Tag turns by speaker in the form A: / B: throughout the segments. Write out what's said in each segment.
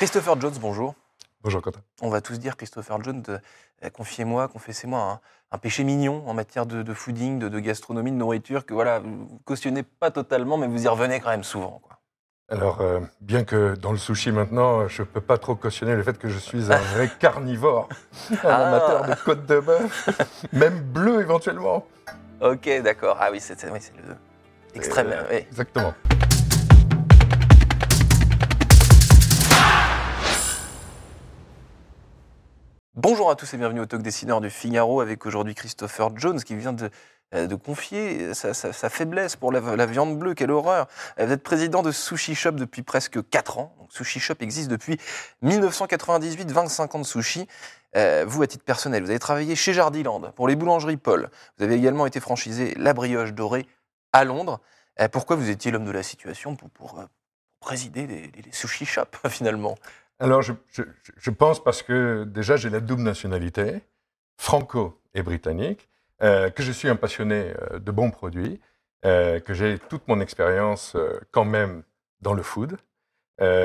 A: Christopher Jones, bonjour.
B: Bonjour Quentin.
A: On va tous dire, Christopher Jones, euh, confiez-moi, confessez-moi un, un, péché mignon en matière de, de fooding, de, de, gastronomie, de nourriture, que voilà, vous cautionnez pas totalement, mais vous y revenez quand même souvent. Quoi.
B: Alors, euh, bien que dans le sushi maintenant, je ne peux pas trop cautionner le fait que je suis un vrai carnivore, un ah. amateur de côte de bœuf, même bleu éventuellement.
A: Ok, d'accord. Ah oui, c'est oui, le extrême. Euh, oui.
B: Exactement.
A: Bonjour à tous et bienvenue au Talk Dessineur du Figaro avec aujourd'hui Christopher Jones qui vient de, euh, confier sa, sa, faiblesse pour la, viande bleue. Quelle horreur euh, Vous êtes président de Sushi Shop depuis presque 4 ans. Sushi Shop existe depuis 1998, 25 ans de sushi. Euh, vous, à titre personnel, vous avez travaillé chez Jardiland pour les boulangeries Paul. Vous avez également été franchisé La Brioche Dorée à Londres. Euh, pourquoi vous étiez l'homme de la situation pour, présider les, les, sushi shops finalement?
B: Alors, je, pense parce que déjà, j'ai la double nationalité, franco et britannique, euh, que je suis un passionné euh, de bons produits, euh, que j'ai toute mon expérience quand même dans le food,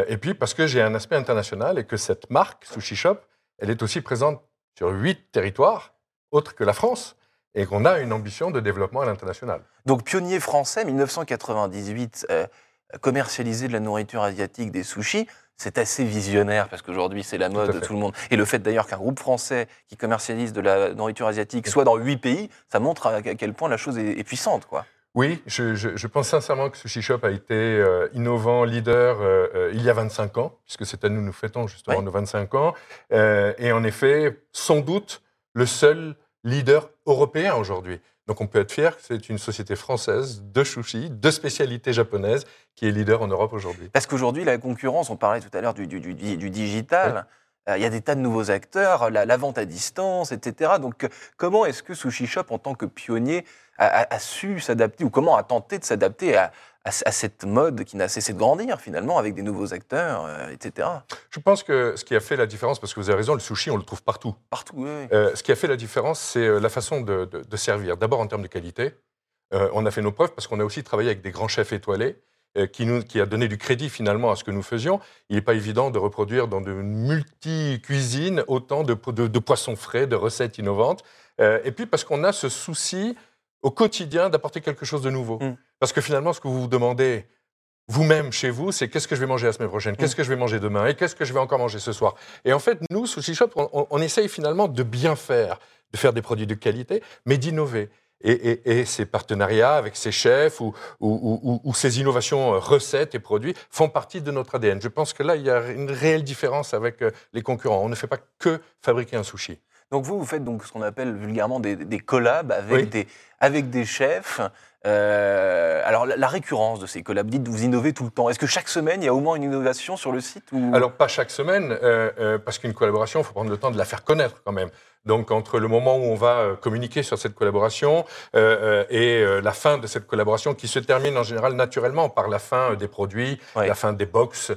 B: et puis parce que j'ai un aspect international et que cette marque, Sushi Shop, elle est aussi présente sur huit territoires autres que la France et qu'on a une ambition de développement à l'international.
A: Donc, pionnier français, 1998, commercialiser de la nourriture asiatique, des sushis c'est assez visionnaire parce qu'aujourd'hui c'est la mode de tout le monde. Et le fait d'ailleurs qu'un groupe français qui commercialise de la nourriture asiatique soit dans huit pays, ça montre à quel point la chose est, puissante, quoi.
B: Oui, je, je, je, pense sincèrement que Sushi Shop a été euh, innovant, leader euh, euh, il y a 25 ans, puisque cette année nous fêtons justement oui. nos 25 ans. Euh, et en effet, sans doute le seul leader européen aujourd'hui. Donc on peut être fier que c'est une société française de sushi, de spécialité japonaise, qui est leader en Europe aujourd'hui.
A: Parce qu'aujourd'hui, la concurrence, on parlait tout à l'heure du, du, du, du, digital, oui. euh, il y a des tas de nouveaux acteurs, la, la vente à distance, etc. Donc comment est-ce que Sushi Shop, en tant que pionnier, a, a, a su s'adapter, ou comment a tenté de s'adapter à, à, cette mode qui n'a cessé de grandir finalement avec des nouveaux acteurs, euh, etc.
B: Je pense que ce qui a fait la différence, parce que vous avez raison, le sushi, on le trouve partout.
A: Partout, oui.
B: Euh, ce qui a fait la différence, c'est euh, la façon de, de, de servir. D'abord en termes de qualité. Euh, on a fait nos preuves parce qu'on a aussi travaillé avec des grands chefs étoilés qui, nous, qui a donné du crédit finalement à ce que nous faisions. Il n'est pas évident de reproduire dans de multi-cuisines autant de, de, de, poissons frais, de recettes innovantes. Euh, et puis parce qu'on a ce souci au quotidien d'apporter quelque chose de nouveau. Mm. Parce que finalement, ce que vous vous demandez vous-même chez vous, c'est qu'est-ce que je vais manger la semaine prochaine, qu'est-ce mm. que je vais manger demain et qu'est-ce que je vais encore manger ce soir. Et en fait, nous, Sushi Shop, on, on essaye finalement de bien faire, de faire des produits de qualité, mais d'innover. Et, et, et, ces partenariats avec ces chefs ou, ou, ou, ou, ces innovations euh, recettes et produits font partie de notre ADN. Je pense que là, il y a une réelle différence avec euh, les concurrents. On ne fait pas que fabriquer un sushi.
A: Donc vous, vous faites donc ce qu'on appelle vulgairement des, des collabs avec, oui. des, avec des chefs. Euh, alors la, la, récurrence de ces collabs, dites vous innovez tout le temps. Est-ce que chaque semaine il y a au moins une innovation sur le site ou...
B: Alors pas chaque semaine, euh, euh, parce qu'une collaboration, il faut prendre le temps de la faire connaître quand même. Donc entre le moment où on va communiquer sur cette collaboration et la fin de cette collaboration, qui se termine en général naturellement par la fin des produits, ouais. la fin des box.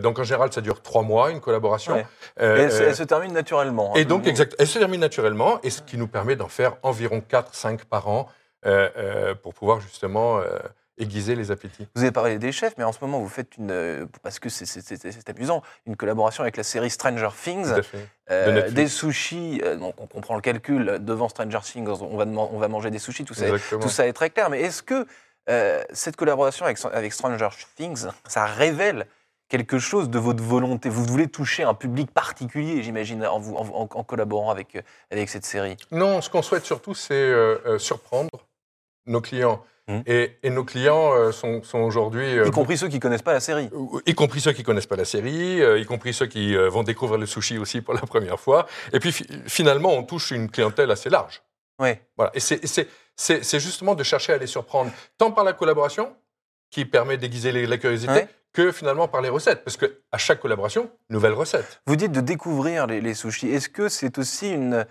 B: donc en général, ça dure trois mois une collaboration. Ouais.
A: elle, elle, se termine naturellement.
B: Hein, et donc exact, elle se termine naturellement, et ce qui nous permet d'en faire environ 4-5 par an. Euh, euh, pour pouvoir justement euh, aiguiser les appétits.
A: Vous avez parlé des chefs, mais en ce moment, vous faites une, parce que c'est amusant, une collaboration avec la série Stranger Things.
B: Euh,
A: des sushis, euh, donc on comprend le calcul, devant Stranger Things, on va, on va manger des sushis, tout ça, tout ça est très clair. Mais est-ce que euh, cette collaboration avec, avec Stranger Things, ça révèle quelque chose de votre volonté? Vous voulez toucher un public particulier, j'imagine, en, en, en, collaborant avec, avec cette série?
B: Non, ce qu'on souhaite surtout, c'est euh, surprendre nos clients. Mmh. Et, et, nos clients euh, sont, sont aujourd'hui...
A: Euh, y compris ceux qui connaissent pas la série.
B: Y compris ceux qui connaissent pas la série, euh, y compris ceux qui euh, vont découvrir le sushi aussi pour la première fois. Et puis finalement, on touche une clientèle assez large.
A: Oui.
B: Voilà. Et c'est justement de chercher à les surprendre, tant par la collaboration, qui permet d'aiguiser la curiosité, ouais. que finalement par les recettes. Parce que à chaque collaboration, nouvelle recette.
A: Vous dites de découvrir les, les sushis. Est-ce que c'est aussi une...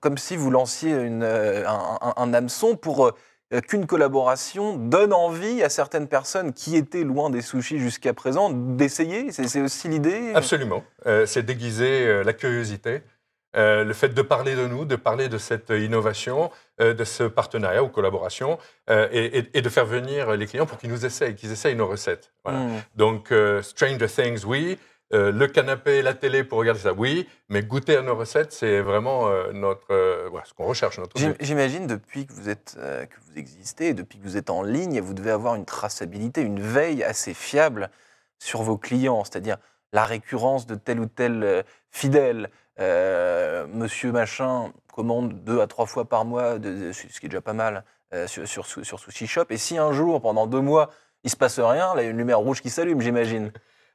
A: comme si vous lanciez une, un, un, un hameçon pour euh, qu'une collaboration donne envie à certaines personnes qui étaient loin des sushis jusqu'à présent d'essayer C'est aussi l'idée
B: Absolument. Euh, c'est déguiser euh, la curiosité, euh, le fait de parler de nous, de parler de cette innovation, euh, de ce partenariat ou collaboration, euh, et, et, et, de faire venir les clients pour qu'ils nous essayent, qu'ils essayent nos recettes. Voilà. Mm. Donc, Stranger Things, oui. Euh, le canapé, la télé pour regarder ça, oui, mais goûter à nos recettes, c'est vraiment euh, notre, euh, ce qu'on recherche. Notre.
A: J'imagine depuis que vous êtes, que vous existez, depuis que vous êtes en ligne, vous devez avoir une traçabilité, une veille assez fiable sur vos clients, c'est-à-dire la récurrence de tel ou tel fidèle. Monsieur machin commande deux à trois fois par mois, de- ce qui est déjà pas mal, sur, sur, sur Sushi Shop. Et si un jour, pendant deux mois, il se passe rien, là, il y a une lumière rouge qui s'allume, j'imagine.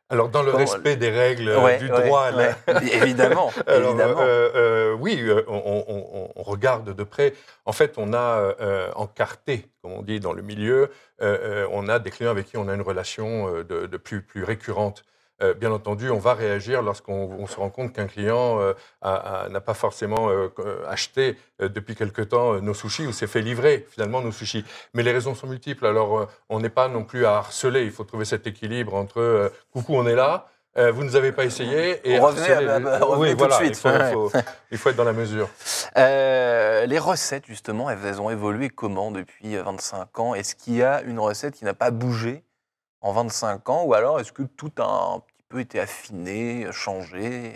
B: Alors, dans le respect des règles euh,
A: Ouais,
B: du
A: ouais,
B: droit, là,
A: ouais. évidemment,
B: Alors,
A: évidemment.
B: euh, euh, oui, euh, on, on- on- on regarde de près. En fait, on a euh, encarté, comme on dit dans le milieu, euh, euh, on a des clients avec qui on a une relation euh, de, de plus, plus récurrente. Euh, bien entendu, on va réagir lorsqu'on on se rend compte qu'un client euh, n'a pas forcément euh, acheté depuis quelque temps nos sushis ou s'est fait livrer finalement nos sushis. Mais les raisons sont multiples. Alors, on n'est pas non plus à harceler. Il faut trouver cet équilibre entre coucou, on est là. euh, vous ne nous avez pas essayé et
A: bah, bah, revenez tout de suite.
B: Il faut, il faut- il faut être dans la mesure.
A: Euh, les recettes, justement, elles, ont évolué comment depuis euh, 25 ans? Est-ce qu'il y a une recette qui n'a pas bougé en 25 ans Ou alors est-ce que tout a un petit peu été affiné, changé?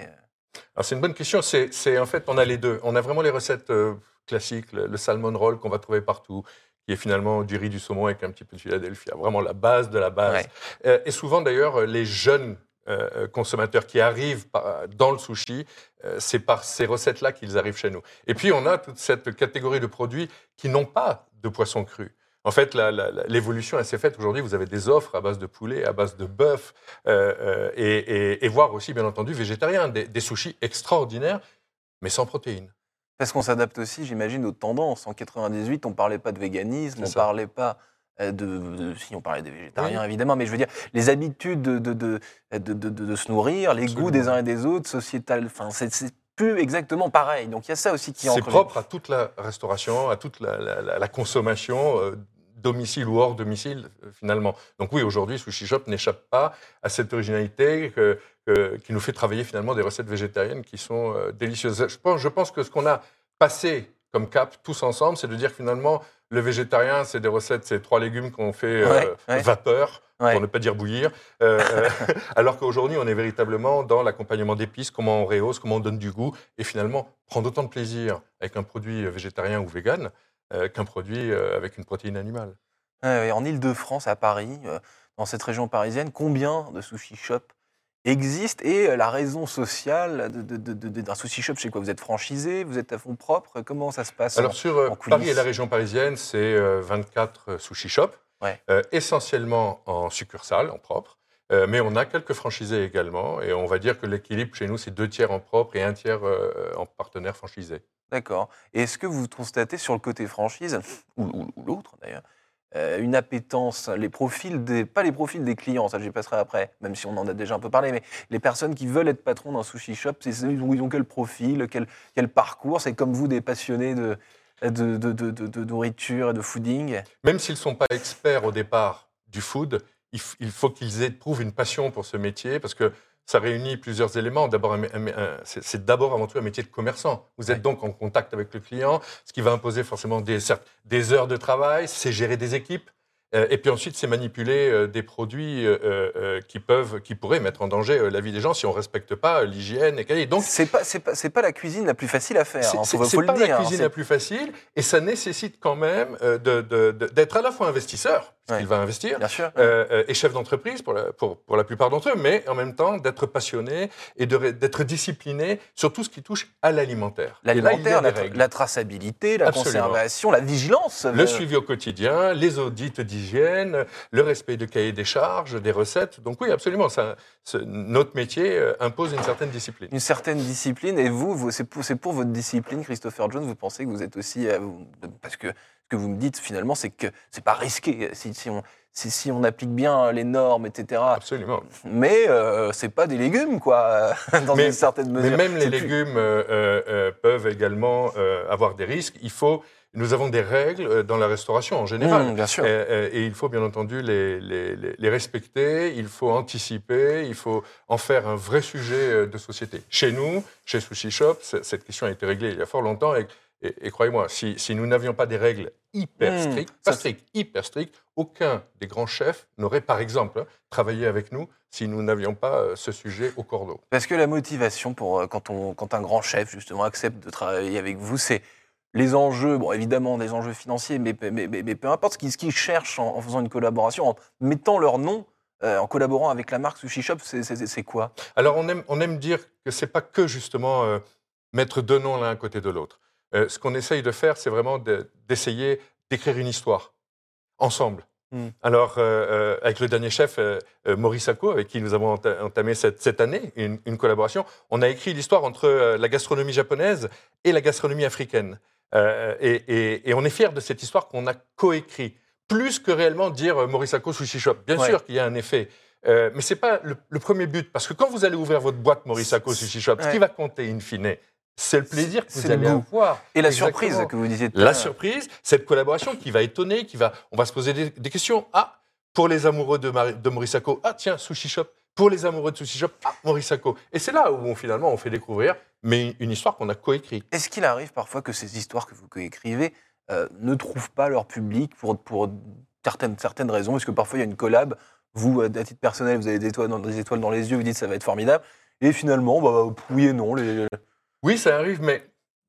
B: Alors c'est une bonne question. C'est, en fait, on a les deux. On a vraiment les recettes euh, classiques, le, le salmon roll qu'on va trouver partout, qui est finalement du riz, du saumon avec un petit peu de Philadelphia, vraiment la base de la base.
A: Ouais.
B: Euh, et souvent d'ailleurs, les jeunes euh, consommateurs qui arrivent par- dans le sushi, euh, c'est par ces recettes-là qu'ils arrivent chez nous. Et puis on a toute cette catégorie de produits qui n'ont pas de poisson cru. En fait, l'évolution, elle s'est faite. Aujourd'hui, vous avez des offres à base de poulet, à base de bœuf, euh, euh, et, et- et voire aussi, bien entendu, végétariens. Des, des sushis extraordinaires, mais sans protéines.
A: Parce qu'on s'adapte aussi, j'imagine, aux tendances. En 98, on parlait pas de véganisme, on
B: ça.
A: parlait pas euh, de, de- Si, on parlait des végétariens, évidemment, mais je veux dire, les habitudes de, se nourrir, les
B: Absolument.
A: goûts des uns et des autres, sociétal, enfin, c'est plus exactement pareil. Donc il y a ça aussi qui
B: C'est propre à toute la restauration, à toute la, la- la- la consommation, euh, domicile ou hors domicile, euh, finalement. Donc oui, aujourd'hui, Sushi Shop n'échappe pas à cette originalité que- que- qui nous fait travailler finalement des recettes végétariennes qui sont euh, délicieuses. Je pense, je pense que ce qu'on a passé comme cap tous ensemble, c'est de dire finalement, le végétarien, c'est des recettes, c'est trois légumes qu'on fait euh,
A: Ouais,
B: vapeur,
A: Ouais.
B: pour ne pas dire bouillir. Euh, euh, alors qu'aujourd'hui, on est véritablement dans l'accompagnement d'épices, comment on rehausse, comment on donne du goût, et finalement prendre autant de plaisir avec un produit végétarien ou vegan euh, qu'un produit euh, avec une protéine animale.
A: En Ile-de-France, à Paris, dans cette région parisienne, combien de sushi shops existent Et euh, la raison sociale d'un sushi shop, c'est quoi Vous êtes franchisé Vous êtes à fond propre Comment ça se passe
B: Alors sur euh,
A: en coulisses.
B: Paris et la région parisienne, c'est euh, 24 sushi shops,
A: Ouais.
B: euh, essentiellement en succursale, en propre. Euh, mais on a quelques franchisés également, et on va dire que l'équilibre chez nous, c'est deux tiers en propre et un tiers euh, en partenaire franchisé.
A: D'accord. Et est-ce que vous constatez sur le côté franchise, ou, ou- ou l'autre d'ailleurs, euh, une appétence, les profils des, pas les profils des clients, ça j'y passerai après, même si on en a déjà un peu parlé, mais les personnes qui veulent être patrons d'un sushi shop, c'est ceux où ils ont quel profil, quel, parcours, c'est comme vous des passionnés de, nourriture et de fooding?
B: Même s'ils ne sont pas experts au départ du food, il faut qu'ils éprouvent une passion pour ce métier parce que ça réunit plusieurs éléments. D'abord, c'est d'abord avant tout un métier de commerçant. Vous êtes
A: Ouais.
B: donc en contact avec le client, ce qui va imposer forcément des, certes, des heures de travail, c'est gérer des équipes. euh, et puis ensuite, c'est manipuler euh, des produits euh, qui peuvent, qui pourraient mettre en danger la vie des gens si on respecte pas l'hygiène et. Donc,
A: c'est pas, c'est pas, la cuisine la plus facile à faire.
B: c'est
A: hein,
B: pas la
A: hein,
B: cuisine la plus facile et ça nécessite quand même de- de- de- d'être à la fois investisseur,
A: Ouais.
B: va investir,
A: Bien sûr.
B: euh, euh, et chef d'entreprise pour la, pour, pour la plupart d'entre eux, mais en même temps d'être passionné et d'être discipliné sur tout ce qui touche à l'alimentaire. Il
A: L'alimentaire, la, la traçabilité, la
B: Absolument.
A: conservation, la vigilance.
B: Le
A: euh,
B: suivi au quotidien, les audits d'hygiène, le respect de cahier des charges, des recettes. Donc oui, absolument, ça, notre métier impose une certaine discipline.
A: une certaine discipline. Et vous, vous c'est pour, pour votre discipline, Christopher Jones, vous pensez que vous êtes aussi. parce que que vous me dites finalement, c'est que c'est pas risqué. Si, si on, si, si on applique bien les normes, etc.
B: Absolument.
A: Mais euh, c'est pas des légumes, quoi, dans
B: Mais-
A: une certaine mesure.
B: Mais même les
A: plus-
B: légumes euh, euh, euh, peuvent également avoir des risques. Il faut, nous avons des règles dans la restauration en général.
A: Mmh, bien sûr.
B: Et il faut bien entendu les, les- les- les respecter, il faut anticiper, il faut en faire un vrai sujet de société. Chez nous, chez Sushi Shop, cette question a été réglée il y a fort longtemps et, Et, et croyez-moi, si, si nous n'avions pas des règles hyper
A: Hmm,
B: strictes, pas strictes, hyper strictes, aucun des grands chefs n'aurait, par exemple, hein, travaillé avec nous si nous n'avions pas euh, ce sujet au cordeau.
A: Parce que la motivation pour euh, quand, on, quand un grand chef justement accepte de travailler avec vous, c'est les enjeux, bon évidemment des enjeux financiers, mais, mais, mais- mais peu importe ce qu'ils qu'ils cherchent en, en faisant une collaboration, en mettant leur nom, euh, en collaborant avec la marque Sushi Shop, c'est- quoi?
B: Alors, on aime, on aime dire que c'est pas que justement euh, mettre deux noms l'un à côté de l'autre. Euh, ce qu'on essaye de faire, c'est vraiment de- d'essayer d'écrire une histoire ensemble.
A: Hmm.
B: Alors, euh, euh, avec le dernier chef, euh, Maurice Sacco, avec qui nous avons enta- entamé cette, cette année une, une collaboration, on a écrit l'histoire entre la gastronomie japonaise et la gastronomie africaine. Et, et- et on est fiers de cette histoire qu'on a coécrit. Plus que réellement dire Maurice Sacco Sushi Shop. Bien
A: Ouais.
B: sûr qu'il y a un effet. Mais c'est pas le, le premier but, parce que quand vous allez ouvrir votre boîte Maurice Sacco Sushi Shop, ce qui va compter in fine, c'est le plaisir que vous
A: le
B: allez avoir.
A: Et la
B: Exactement.
A: surprise que vous disiez. tout à
B: La surprise, cette collaboration qui va étonner, qui va, on va se poser des, des questions. Ah, pour les amoureux de, de Maurice Sacco, ah tiens, Sushi Shop. Pour les amoureux de Sushi Shop, ah, Maurice Sacco. Et c'est là où on, finalement on fait découvrir, mais une, histoire qu'on a coécrite.
A: Est-ce qu'il arrive parfois que ces histoires que vous écrivez ne trouvent pas leur public pour, pour certaines, certaines raisons? Est-ce que parfois il y a une collab Vous, à titre personnel, vous avez des étoiles, dans, des étoiles dans les yeux, vous dites ça va être formidable. Et finalement, bah, oui et non. Les...
B: Oui, ça arrive, mais,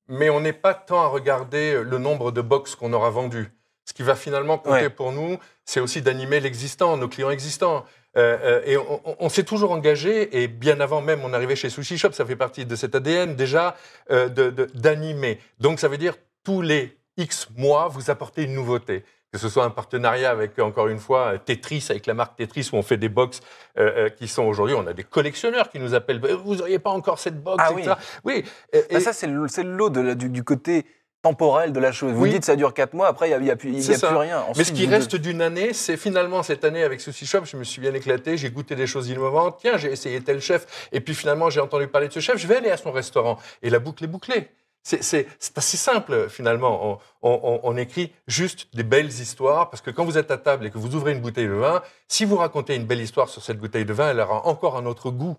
B: mais on n'est pas tant à regarder le nombre de box qu'on aura vendu. Ce qui va finalement compter
A: Ouais.
B: pour nous, c'est aussi d'animer l'existant, nos clients existants. Euh, euh, et on, on- on s'est toujours engagé, et bien avant même mon arrivée chez Sushi Shop, ça fait partie de cet ADN déjà, euh, d'animer. Donc ça veut dire tous les X mois, vous apportez une nouveauté. Que ce soit un partenariat avec, encore une fois, Tetris, avec la marque Tetris, où on fait des box euh, euh, qui sont aujourd'hui, on a des collectionneurs qui nous appellent, Bah, vous n'auriez pas encore cette box,
A: Ah
B: etc. Oui. et-
A: Bah,
B: et-
A: ça, c'est le, lot de la- du, du côté temporel de la chose. Vous
B: Oui.
A: dites ça dure 4 mois, après, il n'y a, y a plus, y a rien.
B: Mais ce qui
A: vous-
B: reste d'une année, c'est finalement cette année avec Sushi Shop, je me suis bien éclaté, j'ai goûté des choses innovantes. Tiens, j'ai essayé tel chef, et puis finalement j'ai entendu parler de ce chef, je vais aller à son restaurant. Et la boucle est bouclée. C'est assez simple finalement. On, on- on- on écrit juste des belles histoires parce que quand vous êtes à table et que vous ouvrez une bouteille de vin, si vous racontez une belle histoire sur cette bouteille de vin, elle aura encore un autre goût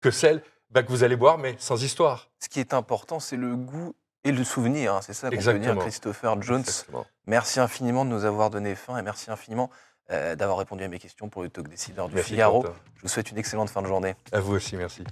B: que celle bah, que vous allez boire, mais sans histoire.
A: Ce qui est important, c'est le goût et le souvenir. hein. C'est ça qu'on peut dire, Christopher Jones.
B: Exactement.
A: Merci infiniment de nous avoir donné faim et merci infiniment euh, d'avoir répondu à mes questions pour le talk décideur du
B: Merci,
A: Figaro. Je vous souhaite une excellente fin de journée.
B: À vous aussi, merci.